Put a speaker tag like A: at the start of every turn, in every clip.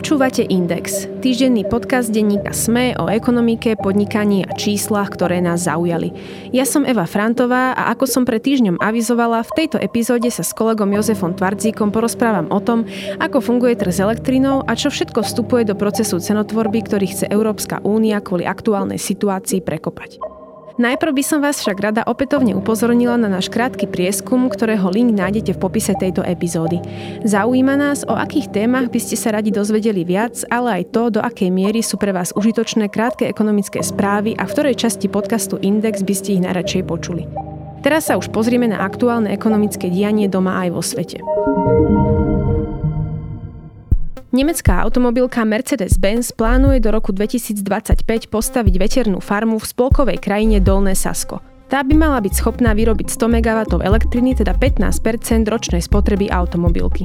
A: Počúvate Index, týždenný podcast denníka SME o ekonomike, podnikaní a číslach, ktoré nás zaujali. Ja som Eva Frantová a ako som pred týždňom avizovala, v tejto epizóde sa s kolegom Jozefom Tvardzíkom porozprávam o tom, ako funguje trh s elektrinou a čo všetko vstupuje do procesu cenotvorby, ktorý chce Európska únia kvôli aktuálnej situácii prekopať. Najprv by som vás však rada opätovne upozornila na náš krátky prieskum, ktorého link nájdete v popise tejto epizódy. Zaujíma nás, o akých témach by ste sa radi dozvedeli viac, ale aj to, do akej miery sú pre vás užitočné krátke ekonomické správy a v ktorej časti podcastu Index by ste ich najradšej počuli. Teraz sa už pozrieme na aktuálne ekonomické dianie doma aj vo svete. Nemecká automobilka Mercedes-Benz plánuje do roku 2025 postaviť veternú farmu v spolkovej krajine Dolné Sasko. Tá by mala byť schopná vyrobiť 100 MW elektriny, teda 15% ročnej spotreby automobilky.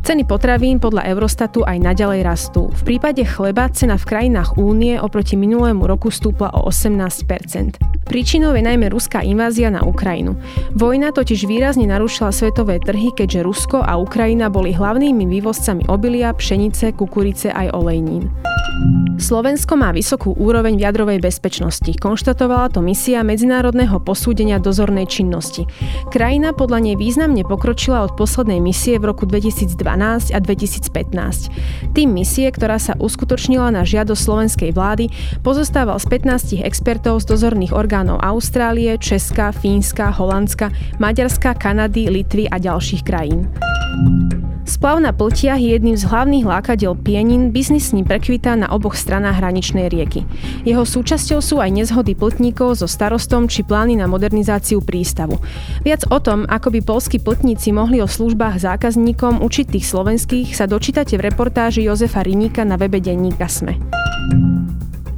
A: Ceny potravín podľa Eurostatu aj naďalej rastú. V prípade chleba cena v krajinách únie oproti minulému roku stúpla o 18% Príčinou je najmä ruská invázia na Ukrajinu. Vojna totiž výrazne narušila svetové trhy, keďže Rusko a Ukrajina boli hlavnými vývozcami obilia, pšenice, kukurice aj olejnín. Slovensko má vysokú úroveň jadrovej bezpečnosti, konštatovala to misia Medzinárodného posúdenia dozornej činnosti. Krajina podľa nej významne pokročila od poslednej misie v roku 2012 a 2015. Tým misie, ktorá sa uskutočnila na žiadosť slovenskej vlády, pozostával z 15 expertov z dozorných orgánov Austrálie, Česka, Fínska, Holandska, Maďarska, Kanady, Litvy a ďalších krajín. Splav na pltiach je jedným z hlavných lákadiel pienin, biznis s ním prekvitá na oboch stranách hraničnej rieky. Jeho súčasťou sú aj nezhody pltníkov so starostom či plány na modernizáciu prístavu. Viac o tom, ako by polskí pltníci mohli o službách zákazníkom učiť tých slovenských, sa dočítate v reportáži Jozefa Riníka na webe denníka SME.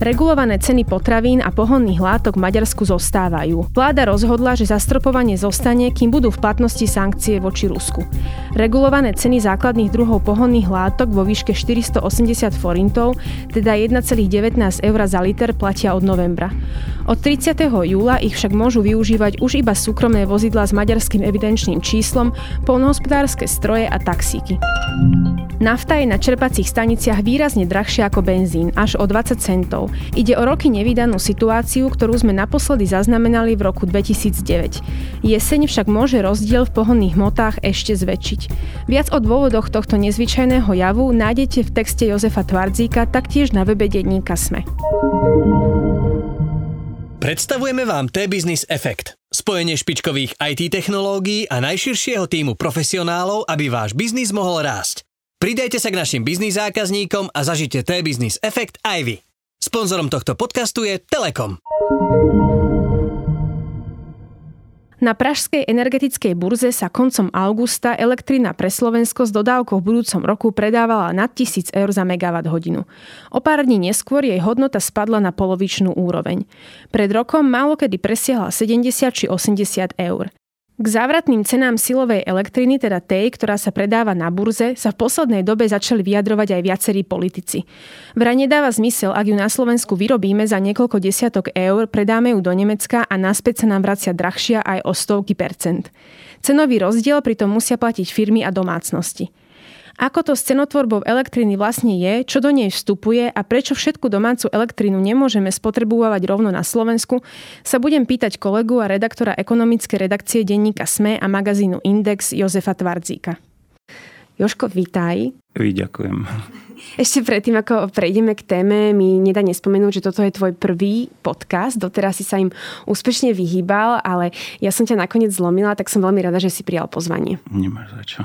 A: Regulované ceny potravín a pohonných látok v Maďarsku zostávajú. Vláda rozhodla, že zastropovanie zostane, kým budú v platnosti sankcie voči Rusku. Regulované ceny základných druhov pohonných látok vo výške 480 forintov, teda 1,19 eur za liter, platia od novembra. Od 30. júla ich však môžu využívať už iba súkromné vozidla s maďarským evidenčným číslom, polnohospodárske stroje a taxíky. Nafta je na čerpacích staniciach výrazne drahšia ako benzín, až o 20 centov. Ide o roky nevydanú situáciu, ktorú sme naposledy zaznamenali v roku 2009. Jeseň však môže rozdiel v pohonných hmotách ešte zväčšiť. Viac o dôvodoch tohto nezvyčajného javu nájdete v texte Jozefa Tvardzíka taktiež na webe denníka SME.
B: Predstavujeme vám T-Business Effect. Spojenie špičkových IT technológií a najširšieho týmu profesionálov, aby váš biznis mohol rásť. Pridajte sa k našim biznis zákazníkom a zažite T-Business Effect aj vy. Sponzorom tohto podcastu je Telekom.
A: Na pražskej energetickej burze sa koncom augusta elektrina pre Slovensko s dodávkou v budúcom roku predávala nad 1000 eur za megawatt hodinu. O pár dní neskôr jej hodnota spadla na polovičnú úroveň. Pred rokom málo kedy presiahla 70 či 80 eur. K závratným cenám silovej elektriny, teda tej, ktorá sa predáva na burze, sa v poslednej dobe začali vyjadrovať aj viacerí politici. Vraj nedáva zmysel, ak ju na Slovensku vyrobíme za niekoľko desiatok eur, predáme ju do Nemecka a naspäť sa nám vracia drahšia aj o stovky percent. Cenový rozdiel pritom musia platiť firmy a domácnosti. Ako to s cenotvorbou elektriny vlastne je, čo do nej vstupuje a prečo všetku domácu elektrínu nemôžeme spotrebovať rovno na Slovensku, sa budem pýtať kolegu a redaktora ekonomickej redakcie denníka SME a magazínu Index Jozefa Tvardzíka. Joško, vítaj.
C: Vy, ďakujem.
A: Ešte predtým, ako prejdeme k téme, mi nedá nespomenúť, že toto je tvoj prvý podcast. Doteraz si sa im úspešne vyhýbal, ale ja som ťa nakoniec zlomila, tak som veľmi rada, že si prijal pozvanie.
C: Nemáš za čo.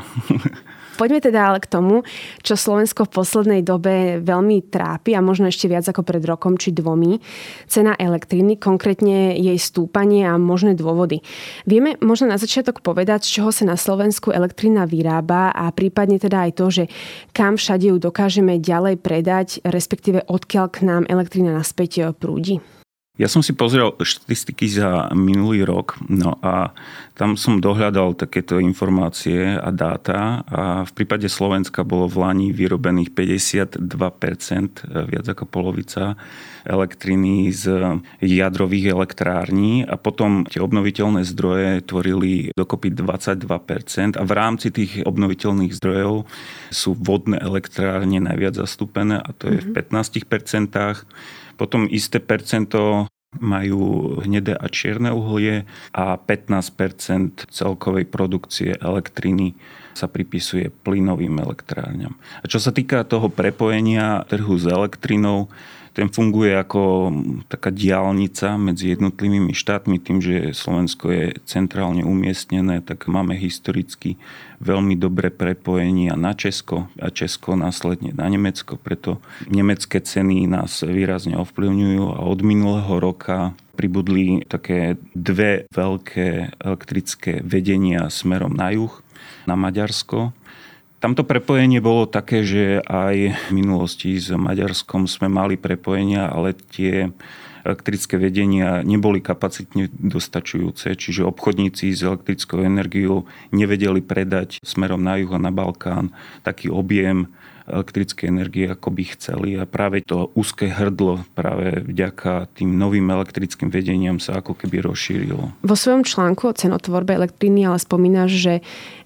A: Poďme teda ale k tomu, čo Slovensko v poslednej dobe veľmi trápi a možno ešte viac ako pred rokom či dvomi. Cena elektriny, konkrétne jej stúpanie a možné dôvody. Vieme možno na začiatok povedať, z čoho sa na Slovensku elektrina vyrába a prípadne teda aj to, že kam všade ju dokážeme ďalej predať, respektíve odkiaľ k nám elektrina naspäť prúdi?
C: Ja som si pozrel štatistiky za minulý rok no a tam som dohľadal takéto informácie a dáta a v prípade Slovenska bolo v Lani vyrobených 52%, viac ako polovica elektriny z jadrových elektrární a potom tie obnoviteľné zdroje tvorili dokopy 22% a v rámci tých obnoviteľných zdrojov sú vodné elektrárne najviac zastúpené a to je v 15%. Potom isté percento majú hnedé a čierne uhlie a 15% celkovej produkcie elektriny sa pripisuje plynovým elektrárňam. A čo sa týka toho prepojenia trhu s elektrinou, ten funguje ako taká diálnica medzi jednotlivými štátmi. Tým, že Slovensko je centrálne umiestnené, tak máme historicky veľmi dobré prepojenia na Česko a Česko následne na Nemecko. Preto nemecké ceny nás výrazne ovplyvňujú a od minulého roka pribudli také dve veľké elektrické vedenia smerom na juh, na Maďarsko Tamto prepojenie bolo také, že aj v minulosti s Maďarskom sme mali prepojenia, ale tie elektrické vedenia neboli kapacitne dostačujúce, čiže obchodníci s elektrickou energiou nevedeli predať smerom na juh a na Balkán taký objem elektrické energie, ako by chceli. A práve to úzke hrdlo práve vďaka tým novým elektrickým vedeniam sa ako keby rozšírilo.
A: Vo svojom článku o cenotvorbe elektriny ale spomínaš, že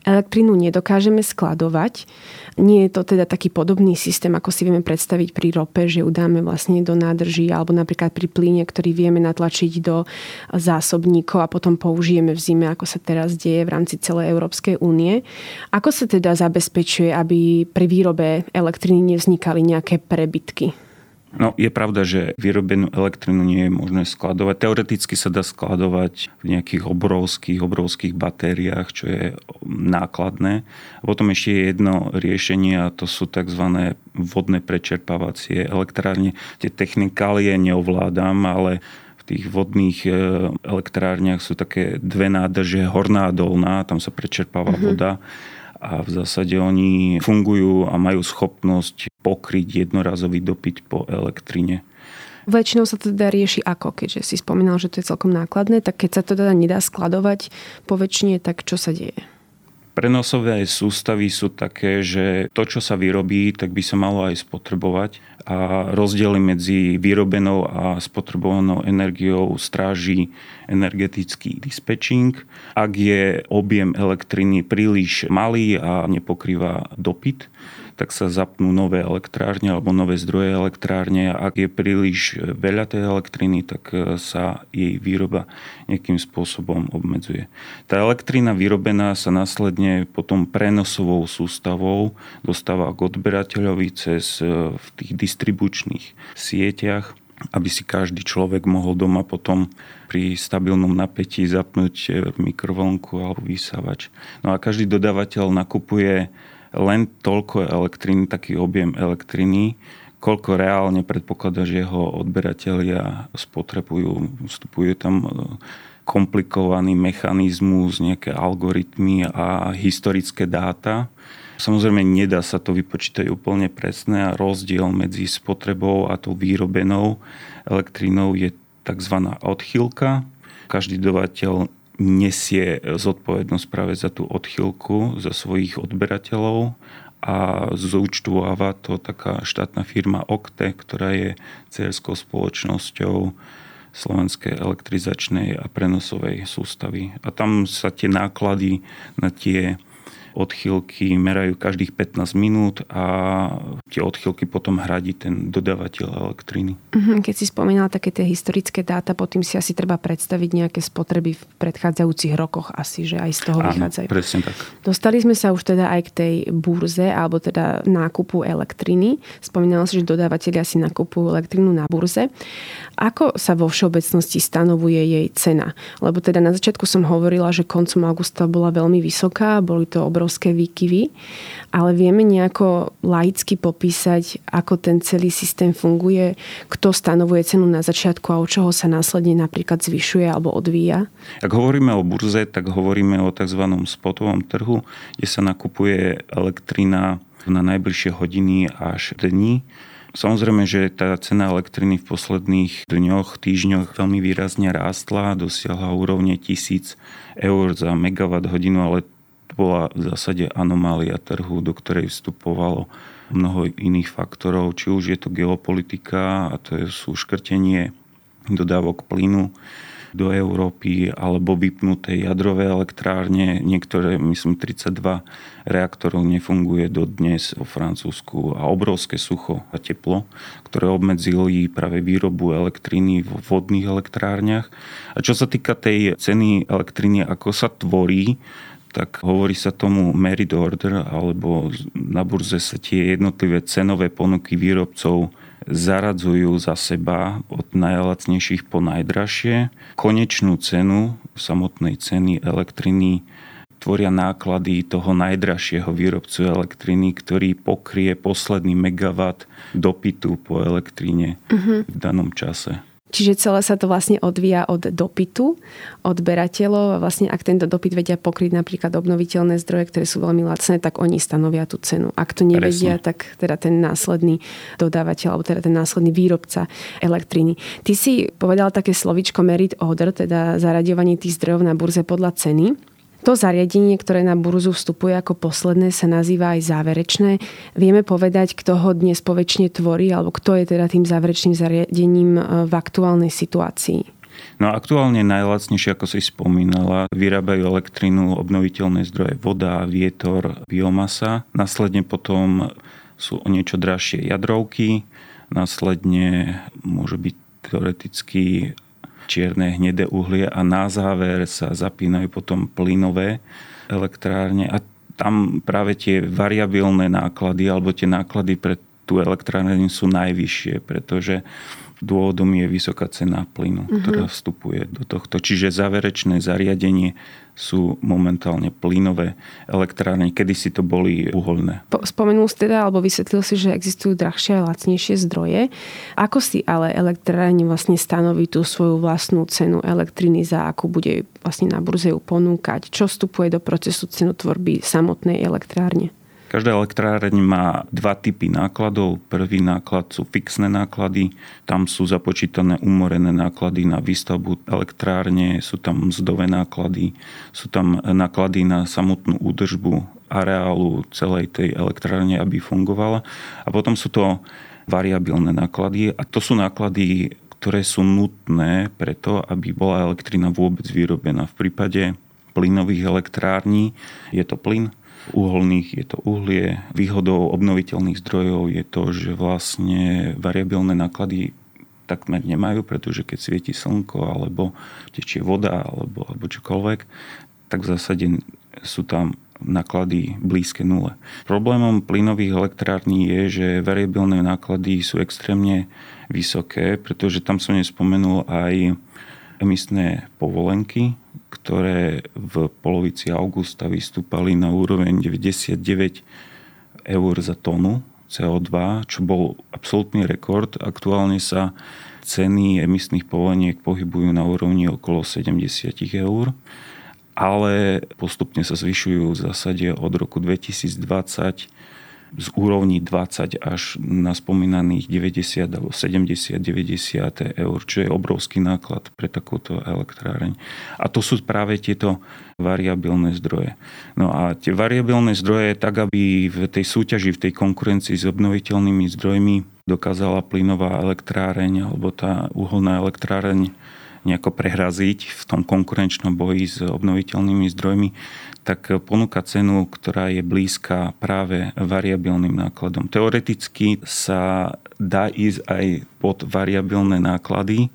A: elektrínu nedokážeme skladovať. Nie je to teda taký podobný systém, ako si vieme predstaviť pri rope, že ju dáme vlastne do nádrží alebo napríklad pri plyne, ktorý vieme natlačiť do zásobníkov a potom použijeme v zime, ako sa teraz deje v rámci celej Európskej únie. Ako sa teda zabezpečuje, aby pri výrobe elektriny nevznikali nejaké prebytky?
C: No, je pravda, že vyrobenú elektrinu nie je možné skladovať. Teoreticky sa dá skladovať v nejakých obrovských, obrovských batériách, čo je nákladné. A potom ešte je jedno riešenie a to sú tzv. vodné prečerpávacie elektrárne. Tie technikálie neovládam, ale v tých vodných e, elektrárniach sú také dve nádrže, horná a dolná, tam sa prečerpáva mm-hmm. voda a v zásade oni fungujú a majú schopnosť pokryť jednorazový dopyt po elektrine.
A: Väčšinou sa to teda rieši ako, keďže si spomínal, že to je celkom nákladné, tak keď sa to teda nedá skladovať po väčšine, tak čo sa deje?
C: Prenosové sústavy sú také, že to, čo sa vyrobí, tak by sa malo aj spotrebovať a rozdiely medzi vyrobenou a spotrebovanou energiou stráži energetický dispečing. Ak je objem elektriny príliš malý a nepokrýva dopyt, tak sa zapnú nové elektrárne alebo nové zdroje elektrárne. Ak je príliš veľa tej elektriny, tak e, sa jej výroba nejakým spôsobom obmedzuje. Tá elektrina vyrobená sa následne potom prenosovou sústavou dostáva k odberateľovi cez e, v tých distribučných sieťach aby si každý človek mohol doma potom pri stabilnom napätí zapnúť e, mikrovlnku alebo vysávač. No a každý dodávateľ nakupuje len toľko elektriny, taký objem elektriny, koľko reálne predpokladá, že jeho odberatelia spotrebujú. Vstupujú tam e, komplikovaný mechanizmus, nejaké algoritmy a historické dáta. Samozrejme, nedá sa to vypočítať úplne presné a rozdiel medzi spotrebou a tou výrobenou elektrinou je tzv. odchýlka. Každý dovateľ nesie zodpovednosť práve za tú odchylku, za svojich odberateľov a zúčtováva to taká štátna firma OKTE, ktorá je cerskou spoločnosťou Slovenskej elektrizačnej a prenosovej sústavy. A tam sa tie náklady na tie odchylky merajú každých 15 minút a tie odchylky potom hradí ten dodávateľ elektriny.
A: Mhm, keď si spomínala také tie historické dáta, potom si asi treba predstaviť nejaké spotreby v predchádzajúcich rokoch asi, že aj z toho
C: Áno,
A: vychádzajú.
C: presne tak.
A: Dostali sme sa už teda aj k tej burze, alebo teda nákupu elektriny. Spomínala si, že dodávateľia si nakupujú elektrinu na burze. Ako sa vo všeobecnosti stanovuje jej cena? Lebo teda na začiatku som hovorila, že koncom augusta bola veľmi vysoká, boli to obrovské výkyvy, ale vieme nejako laicky popísať, ako ten celý systém funguje, kto stanovuje cenu na začiatku a od čoho sa následne napríklad zvyšuje alebo odvíja?
C: Ak hovoríme o burze, tak hovoríme o tzv. spotovom trhu, kde sa nakupuje elektrina na najbližšie hodiny až dni Samozrejme, že tá cena elektriny v posledných dňoch, týždňoch veľmi výrazne rástla, dosiahla úrovne 1000 eur za megawatt hodinu, ale bola v zásade anomália trhu, do ktorej vstupovalo mnoho iných faktorov, či už je to geopolitika, a to sú škrtenie dodávok plynu, do Európy alebo vypnuté jadrové elektrárne. Niektoré, myslím, 32 reaktorov nefunguje dodnes vo Francúzsku a obrovské sucho a teplo, ktoré obmedzili práve výrobu elektriny vo vodných elektrárniach. A čo sa týka tej ceny elektriny, ako sa tvorí, tak hovorí sa tomu merit order, alebo na burze sa tie jednotlivé cenové ponuky výrobcov zaradzujú za seba od najlacnejších po najdražšie. Konečnú cenu samotnej ceny elektriny tvoria náklady toho najdražšieho výrobcu elektriny, ktorý pokrie posledný megawatt dopytu po elektrine uh-huh. v danom čase.
A: Čiže celé sa to vlastne odvíja od dopytu odberateľov a vlastne ak tento dopyt vedia pokryť napríklad obnoviteľné zdroje, ktoré sú veľmi lacné, tak oni stanovia tú cenu. Ak to nevedia, Presne. tak teda ten následný dodávateľ alebo teda ten následný výrobca elektriny. Ty si povedal také slovičko merit order, teda zaraďovanie tých zdrojov na burze podľa ceny. To zariadenie, ktoré na burzu vstupuje ako posledné, sa nazýva aj záverečné. Vieme povedať, kto ho dnes poväčšine tvorí, alebo kto je teda tým záverečným zariadením e, v aktuálnej situácii?
C: No aktuálne najlacnejšie, ako si spomínala, vyrábajú elektrínu obnoviteľné zdroje voda, vietor, biomasa. Následne potom sú o niečo drahšie jadrovky, následne môže byť teoreticky čierne hnedé uhlie a na záver sa zapínajú potom plynové elektrárne a tam práve tie variabilné náklady alebo tie náklady pre tú elektrárne sú najvyššie, pretože dôvodom je vysoká cena plynu, mm-hmm. ktorá vstupuje do tohto. Čiže záverečné zariadenie sú momentálne plynové elektrárne, kedy si to boli uholné.
A: Spomenul si teda, alebo vysvetlil si, že existujú drahšie a lacnejšie zdroje. Ako si ale elektrárne vlastne stanoví tú svoju vlastnú cenu elektriny, za akú bude vlastne na burze ju ponúkať? Čo vstupuje do procesu cenotvorby samotnej elektrárne?
C: Každá elektráreň má dva typy nákladov. Prvý náklad sú fixné náklady. Tam sú započítané umorené náklady na výstavbu elektrárne, sú tam mzdové náklady, sú tam náklady na samotnú údržbu areálu celej tej elektrárne, aby fungovala. A potom sú to variabilné náklady a to sú náklady, ktoré sú nutné preto, aby bola elektrina vôbec vyrobená. V prípade plynových elektrární je to plyn, uholných je to uhlie. Výhodou obnoviteľných zdrojov je to, že vlastne variabilné náklady takmer nemajú, pretože keď svieti slnko alebo tečie voda alebo, alebo čokoľvek, tak v zásade sú tam náklady blízke nule. Problémom plynových elektrární je, že variabilné náklady sú extrémne vysoké, pretože tam som nespomenul aj emisné povolenky, ktoré v polovici augusta vystúpali na úroveň 99 eur za tonu CO2, čo bol absolútny rekord. Aktuálne sa ceny emisných povoleniek pohybujú na úrovni okolo 70 eur, ale postupne sa zvyšujú v zásade od roku 2020 z úrovni 20 až na spomínaných 90 alebo 70, 90 eur, čo je obrovský náklad pre takúto elektráreň. A to sú práve tieto variabilné zdroje. No a tie variabilné zdroje, tak aby v tej súťaži, v tej konkurencii s obnoviteľnými zdrojmi dokázala plynová elektráreň alebo tá uholná elektráreň nejako prehraziť v tom konkurenčnom boji s obnoviteľnými zdrojmi, tak ponúka cenu, ktorá je blízka práve variabilným nákladom. Teoreticky sa dá ísť aj pod variabilné náklady,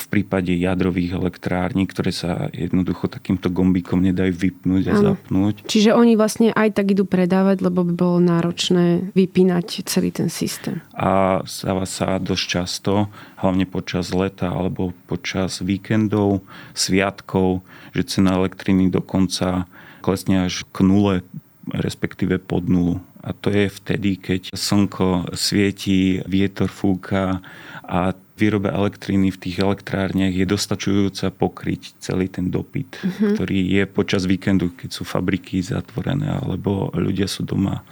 C: v prípade jadrových elektrární, ktoré sa jednoducho takýmto gombíkom nedajú vypnúť a ano. zapnúť.
A: Čiže oni vlastne aj tak idú predávať, lebo by bolo náročné vypínať celý ten systém.
C: A stáva sa dosť často, hlavne počas leta alebo počas víkendov, sviatkov, že cena elektriny dokonca klesne až k nule, respektíve pod nulu. A to je vtedy, keď slnko svieti, vietor fúka a výroba elektriny v tých elektrárniach je dostačujúca pokryť celý ten dopyt, mm-hmm. ktorý je počas víkendu, keď sú fabriky zatvorené alebo ľudia sú doma.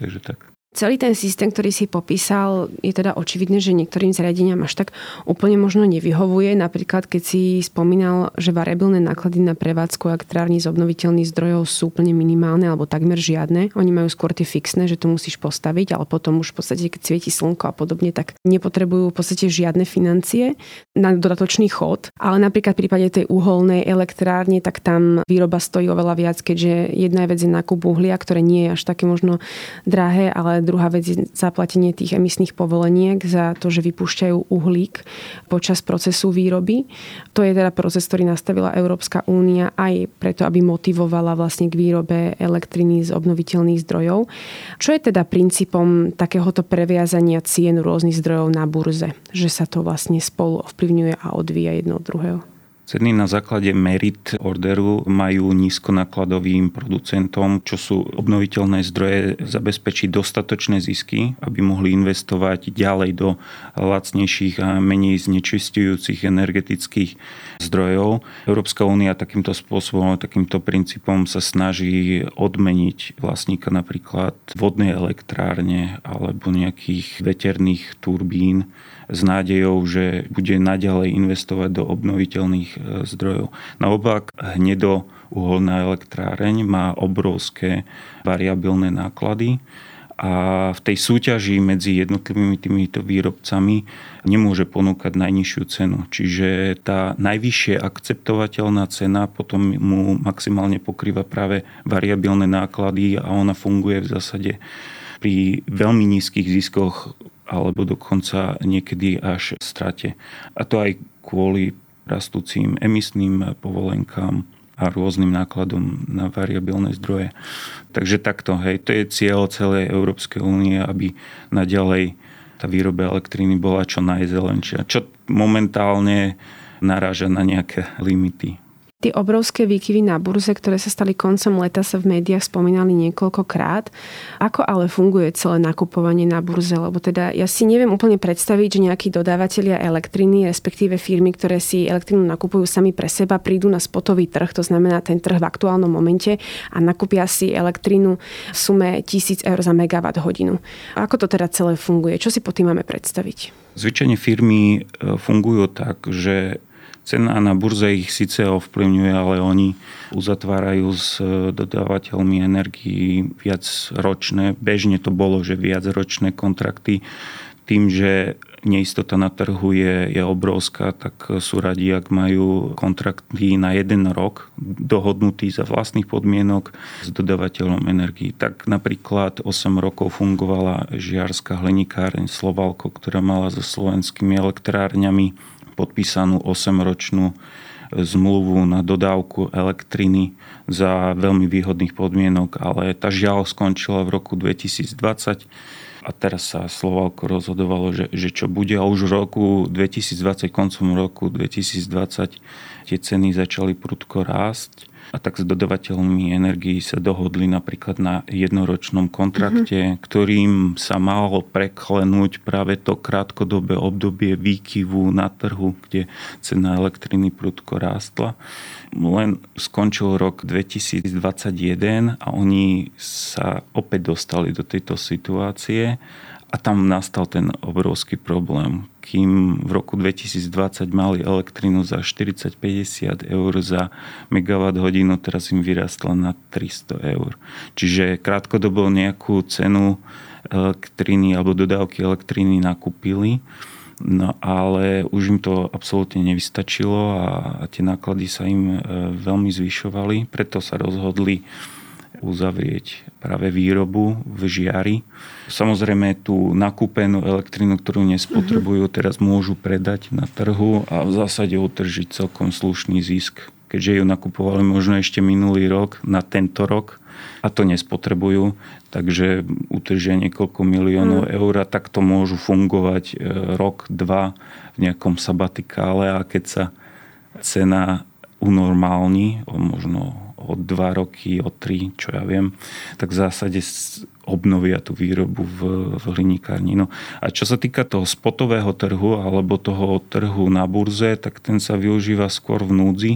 C: Takže tak.
A: Celý ten systém, ktorý si popísal, je teda očividné, že niektorým zariadeniam až tak úplne možno nevyhovuje. Napríklad, keď si spomínal, že variabilné náklady na prevádzku elektrární z obnoviteľných zdrojov sú úplne minimálne alebo takmer žiadne. Oni majú skôr tie fixné, že to musíš postaviť, ale potom už v podstate, keď svieti slnko a podobne, tak nepotrebujú v podstate žiadne financie na dodatočný chod. Ale napríklad v prípade tej uholnej elektrárne, tak tam výroba stojí oveľa viac, keďže jedna vec je nákup uhlia, ktoré nie je až také možno drahé, ale druhá vec je zaplatenie tých emisných povoleniek za to, že vypúšťajú uhlík počas procesu výroby. To je teda proces, ktorý nastavila Európska únia aj preto, aby motivovala vlastne k výrobe elektriny z obnoviteľných zdrojov. Čo je teda princípom takéhoto previazania cien rôznych zdrojov na burze? Že sa to vlastne spolu ovplyvňuje a odvíja jedno od druhého?
C: Ceny na základe merit orderu majú nízkonákladovým producentom, čo sú obnoviteľné zdroje, zabezpečiť dostatočné zisky, aby mohli investovať ďalej do lacnejších a menej znečistujúcich energetických zdrojov. Európska únia takýmto spôsobom, takýmto princípom sa snaží odmeniť vlastníka napríklad vodnej elektrárne alebo nejakých veterných turbín s nádejou, že bude naďalej investovať do obnoviteľných e, zdrojov. Naopak hnedo uholná elektráreň má obrovské variabilné náklady a v tej súťaži medzi jednotlivými týmito výrobcami nemôže ponúkať najnižšiu cenu. Čiže tá najvyššie akceptovateľná cena potom mu maximálne pokrýva práve variabilné náklady a ona funguje v zásade pri veľmi nízkych ziskoch alebo dokonca niekedy až strate. A to aj kvôli rastúcim emisným povolenkám a rôznym nákladom na variabilné zdroje. Takže takto, hej, to je cieľ celej Európskej únie, aby naďalej tá výroba elektriny bola čo najzelenšia, čo momentálne naráža na nejaké limity.
A: Tie obrovské výkyvy na burze, ktoré sa stali koncom leta, sa v médiách spomínali niekoľkokrát. Ako ale funguje celé nakupovanie na burze? Lebo teda ja si neviem úplne predstaviť, že nejakí dodávateľia elektriny, respektíve firmy, ktoré si elektrinu nakupujú sami pre seba, prídu na spotový trh, to znamená ten trh v aktuálnom momente a nakúpia si elektrinu v sume 1000 eur za megawatt hodinu. Ako to teda celé funguje? Čo si po tým máme predstaviť?
C: Zvyčajne firmy e, fungujú tak, že Cena na burze ich síce ovplyvňuje, ale oni uzatvárajú s e, dodávateľmi energii viac ročné. Bežne to bolo, že viac ročné kontrakty. Tým, že neistota na trhu je, je obrovská, tak sú radi, ak majú kontrakty na jeden rok dohodnutý za vlastných podmienok s dodávateľom energii. Tak napríklad 8 rokov fungovala žiarská hlinikárň Slovalko, ktorá mala so slovenskými elektrárňami podpísanú 8-ročnú zmluvu na dodávku elektriny za veľmi výhodných podmienok, ale tá žiaľ skončila v roku 2020 a teraz sa Slovalko rozhodovalo, že, že čo bude. A už v roku 2020, koncom roku 2020 tie ceny začali prudko rásť a tak s dodavateľmi energií sa dohodli napríklad na jednoročnom kontrakte, mm-hmm. ktorým sa malo preklenúť práve to krátkodobé obdobie výkyvu na trhu, kde cena elektriny prudko rástla. Len skončil rok 2021 a oni sa opäť dostali do tejto situácie a tam nastal ten obrovský problém. Kým v roku 2020 mali elektrinu za 40-50 eur za megawatt hodinu, teraz im vyrastla na 300 eur. Čiže krátkodobo nejakú cenu elektriny alebo dodávky elektriny nakúpili, no ale už im to absolútne nevystačilo a, tie náklady sa im e, veľmi zvyšovali, preto sa rozhodli uzavrieť práve výrobu v žiari. Samozrejme tú nakúpenú elektrinu, ktorú nespotrebujú, mhm. teraz môžu predať na trhu a v zásade utržiť celkom slušný zisk. Keďže ju nakupovali možno ešte minulý rok na tento rok a to nespotrebujú, takže utržia niekoľko miliónov mm. eur a takto môžu fungovať e, rok, dva v nejakom sabatikále a keď sa cena unormálni, možno o dva roky, o tri, čo ja viem, tak v zásade obnovia tú výrobu v, v hliníkárni. No a čo sa týka toho spotového trhu alebo toho trhu na burze, tak ten sa využíva skôr v núdzi,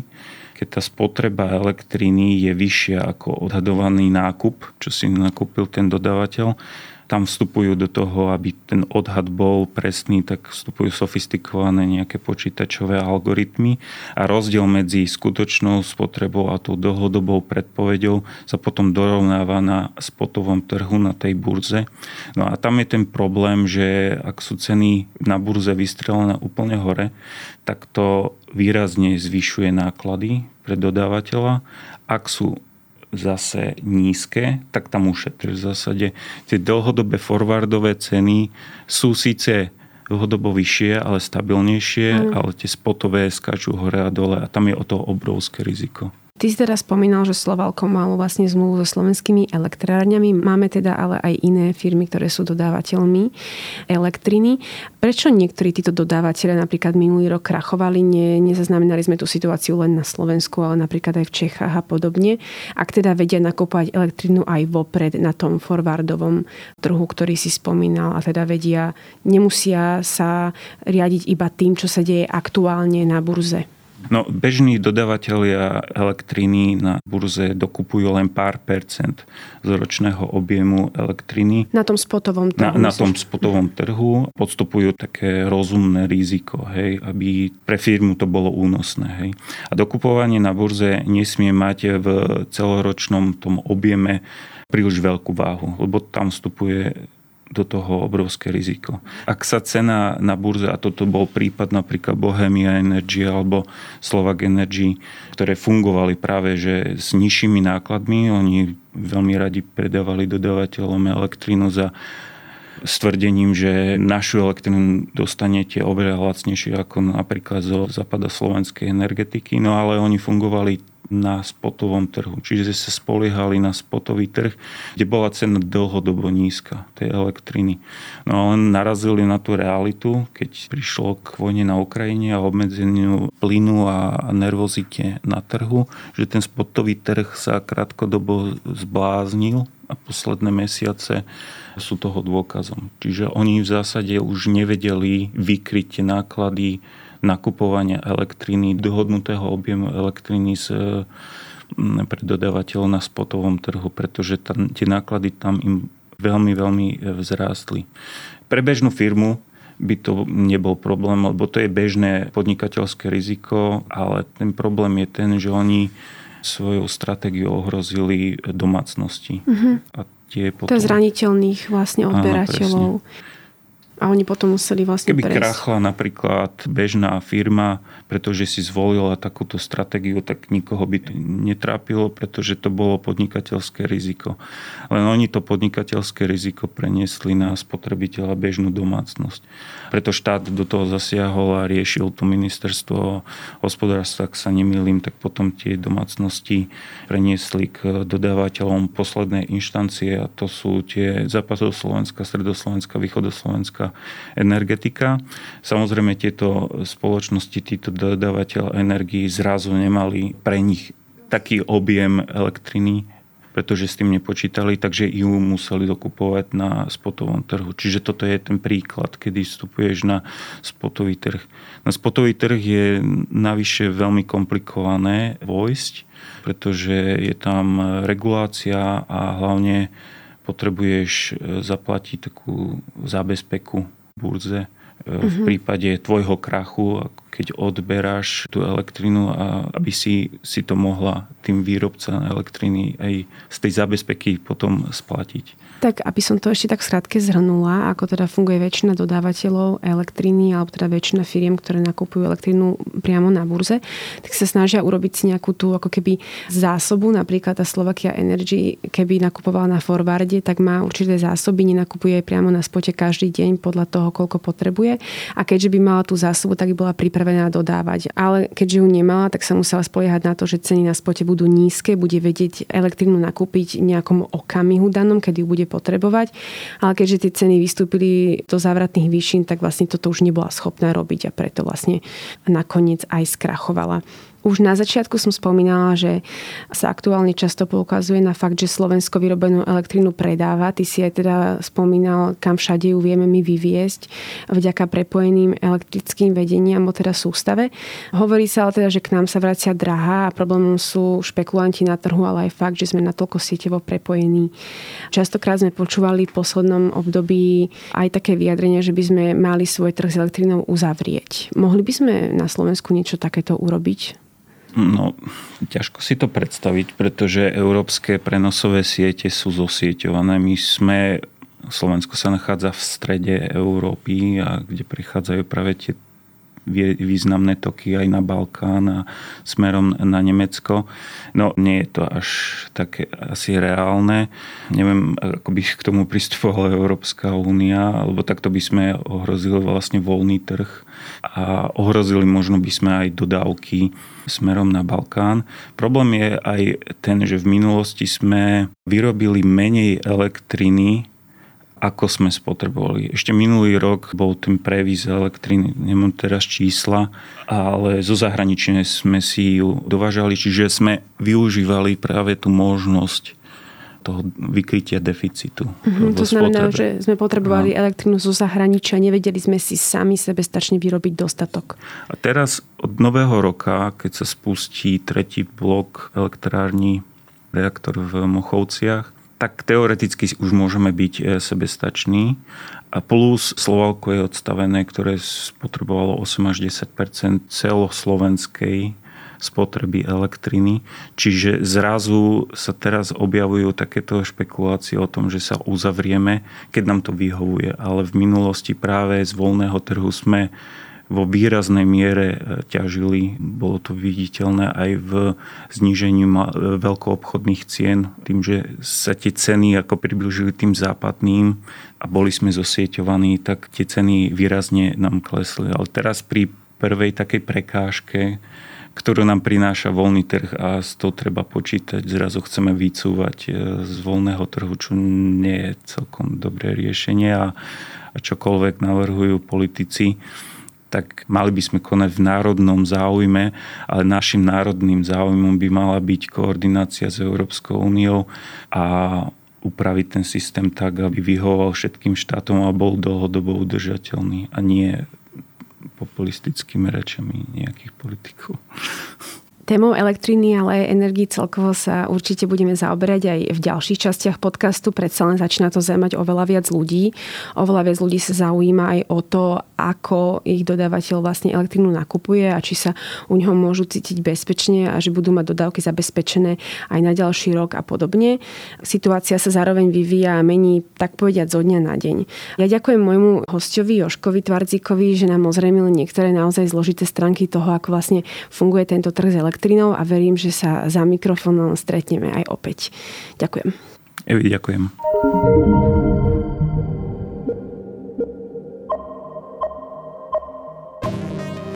C: keď tá spotreba elektriny je vyššia ako odhadovaný nákup, čo si nakúpil ten dodávateľ tam vstupujú do toho, aby ten odhad bol presný, tak vstupujú sofistikované nejaké počítačové algoritmy a rozdiel medzi skutočnou spotrebou a tou dlhodobou predpovedou sa potom dorovnáva na spotovom trhu na tej burze. No a tam je ten problém, že ak sú ceny na burze vystrelené úplne hore, tak to výrazne zvyšuje náklady pre dodávateľa. Ak sú zase nízke, tak tam ušetrí v zásade. Tie dlhodobé forwardové ceny sú síce dlhodobo vyššie, ale stabilnejšie, mm. ale tie spotové skáču hore a dole a tam je o to obrovské riziko.
A: Ty si teraz spomínal, že Slovalko malo vlastne zmluvu so slovenskými elektrárňami. Máme teda ale aj iné firmy, ktoré sú dodávateľmi elektriny. Prečo niektorí títo dodávateľe napríklad minulý rok krachovali? Nie, nezaznamenali sme tú situáciu len na Slovensku, ale napríklad aj v Čechách a podobne. Ak teda vedia nakupovať elektrinu aj vopred na tom forwardovom trhu, ktorý si spomínal a teda vedia, nemusia sa riadiť iba tým, čo sa deje aktuálne na burze.
C: No, bežní dodavatelia elektriny na burze dokupujú len pár percent z ročného objemu elektriny.
A: Na tom spotovom
C: trhu. Na, na tom spotovom trhu podstupujú také rozumné riziko, hej, aby pre firmu to bolo únosné. Hej. A dokupovanie na burze nesmie mať v celoročnom tom objeme príliš veľkú váhu, lebo tam vstupuje do toho obrovské riziko. Ak sa cena na burze, a toto bol prípad napríklad Bohemia Energy alebo Slovak Energy, ktoré fungovali práve že s nižšími nákladmi, oni veľmi radi predávali dodávateľom elektrínu za s tvrdením, že našu elektrínu dostanete oveľa lacnejšie ako napríklad zo západa slovenskej energetiky, no ale oni fungovali na spotovom trhu. Čiže sa spoliehali na spotový trh, kde bola cena dlhodobo nízka tej elektriny. No a narazili na tú realitu, keď prišlo k vojne na Ukrajine a obmedzeniu plynu a nervozite na trhu, že ten spotový trh sa krátkodobo zbláznil a posledné mesiace sú toho dôkazom. Čiže oni v zásade už nevedeli vykryť náklady nakupovania elektriny, dohodnutého objemu elektriny z pre dodávateľov na spotovom trhu, pretože tam, tie náklady tam im veľmi, veľmi e, vzrástli. Pre bežnú firmu by to nebol problém, lebo to je bežné podnikateľské riziko, ale ten problém je ten, že oni svojou stratégiou ohrozili domácnosti. Mm-hmm.
A: A tie potom... To zraniteľných vlastne odberateľov. Áno, a oni potom museli vlastne
C: Keby
A: prejsť.
C: krachla napríklad bežná firma, pretože si zvolila takúto stratégiu, tak nikoho by to netrápilo, pretože to bolo podnikateľské riziko. Len oni to podnikateľské riziko preniesli na spotrebiteľa bežnú domácnosť. Preto štát do toho zasiahol a riešil to ministerstvo hospodárstva, ak sa nemýlim, tak potom tie domácnosti preniesli k dodávateľom poslednej inštancie a to sú tie západoslovenská, stredoslovenská, východoslovenská energetika. Samozrejme tieto spoločnosti, títo dodávateľ energii zrazu nemali pre nich taký objem elektriny, pretože s tým nepočítali, takže ju museli dokupovať na spotovom trhu. Čiže toto je ten príklad, kedy vstupuješ na spotový trh. Na spotový trh je navyše veľmi komplikované vojsť, pretože je tam regulácia a hlavne potrebuješ e, zaplatiť takú zábezpeku burze e, v mhm. prípade tvojho krachu, keď odberáš tú elektrinu a aby si, si to mohla tým výrobca elektriny aj z tej zabezpeky potom splatiť.
A: Tak, aby som to ešte tak skrátke zhrnula, ako teda funguje väčšina dodávateľov elektriny alebo teda väčšina firiem, ktoré nakupujú elektrínu priamo na burze, tak sa snažia urobiť si nejakú tú ako keby zásobu, napríklad tá Slovakia Energy, keby nakupovala na forwarde, tak má určité zásoby, nenakupuje priamo na spote každý deň podľa toho, koľko potrebuje. A keďže by mala tú zásobu, tak by bola pripravená dodávať. Ale keďže ju nemala, tak sa musela spoliehať na to, že ceny na spote budú nízke, bude vedieť elektrínu nakúpiť nejakom okamihu danom, kedy ju bude potrebovať. Ale keďže tie ceny vystúpili do závratných výšin, tak vlastne toto už nebola schopná robiť a preto vlastne nakoniec aj skrachovala. Už na začiatku som spomínala, že sa aktuálne často poukazuje na fakt, že Slovensko vyrobenú elektrínu predáva. Ty si aj teda spomínal, kam všade ju vieme my vyviesť vďaka prepojeným elektrickým vedeniam, o teda sústave. Hovorí sa ale teda, že k nám sa vracia drahá a problémom sú špekulanti na trhu, ale aj fakt, že sme natoľko sieťovo prepojení. Častokrát sme počúvali v poslednom období aj také vyjadrenia, že by sme mali svoj trh s elektrínou uzavrieť. Mohli by sme na Slovensku niečo takéto urobiť?
C: No, ťažko si to predstaviť, pretože európske prenosové siete sú zosieťované. My sme, Slovensko sa nachádza v strede Európy a kde prichádzajú práve tie významné toky aj na Balkán a smerom na Nemecko. No nie je to až také asi reálne. Neviem, ako by k tomu pristupovala Európska únia, alebo takto by sme ohrozili vlastne voľný trh a ohrozili možno by sme aj dodávky smerom na Balkán. Problém je aj ten, že v minulosti sme vyrobili menej elektriny ako sme spotrebovali. Ešte minulý rok bol ten previs elektriny, nemám teraz čísla, ale zo zahraničia sme si ju dovážali, čiže sme využívali práve tú možnosť toho vykrytia deficitu.
A: Mm-hmm, to znamená, spotrebe. že sme potrebovali no. elektrínu zo zahraničia, nevedeli sme si sami sebestačne vyrobiť dostatok.
C: A teraz od nového roka, keď sa spustí tretí blok elektrární, reaktor v Mochovciach, tak teoreticky už môžeme byť e, sebestační. A plus Slovalko je odstavené, ktoré spotrebovalo 8 až 10 celoslovenskej spotreby elektriny. Čiže zrazu sa teraz objavujú takéto špekulácie o tom, že sa uzavrieme, keď nám to vyhovuje. Ale v minulosti práve z voľného trhu sme vo výraznej miere e, ťažili. Bolo to viditeľné aj v znížení e, veľkoobchodných cien, tým, že sa tie ceny ako približili tým západným a boli sme zosieťovaní, tak tie ceny výrazne nám klesli. Ale teraz pri prvej takej prekážke ktorú nám prináša voľný trh a s tou treba počítať. Zrazu chceme vycúvať e, z voľného trhu, čo nie je celkom dobré riešenie a, a čokoľvek navrhujú politici tak mali by sme konať v národnom záujme, ale našim národným záujmom by mala byť koordinácia s Európskou úniou a upraviť ten systém tak, aby vyhovoval všetkým štátom a bol dlhodobo udržateľný a nie populistickými rečami nejakých politikov.
A: Témou elektriny, ale aj energii celkovo sa určite budeme zaoberať aj v ďalších častiach podcastu. Predsa len začína to zaujímať oveľa viac ľudí. Oveľa viac ľudí sa zaujíma aj o to, ako ich dodávateľ vlastne elektrínu nakupuje a či sa u neho môžu cítiť bezpečne a že budú mať dodávky zabezpečené aj na ďalší rok a podobne. Situácia sa zároveň vyvíja a mení tak povediať zo dňa na deň. Ja ďakujem môjmu hostovi Joškovi Tvardzíkovi, že nám ozrejmil niektoré naozaj zložité stránky toho, ako vlastne funguje tento trh s elektrinou a verím, že sa za mikrofónom stretneme aj opäť. Ďakujem.
C: Evi, ďakujem.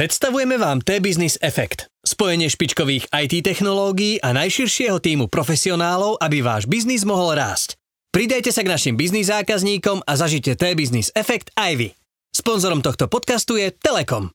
B: Predstavujeme vám T-Business Effect. Spojenie špičkových IT technológií a najširšieho týmu profesionálov, aby váš biznis mohol rásť. Pridajte sa k našim biznis zákazníkom a zažite T-Business Effect aj vy. Sponzorom tohto podcastu je Telekom.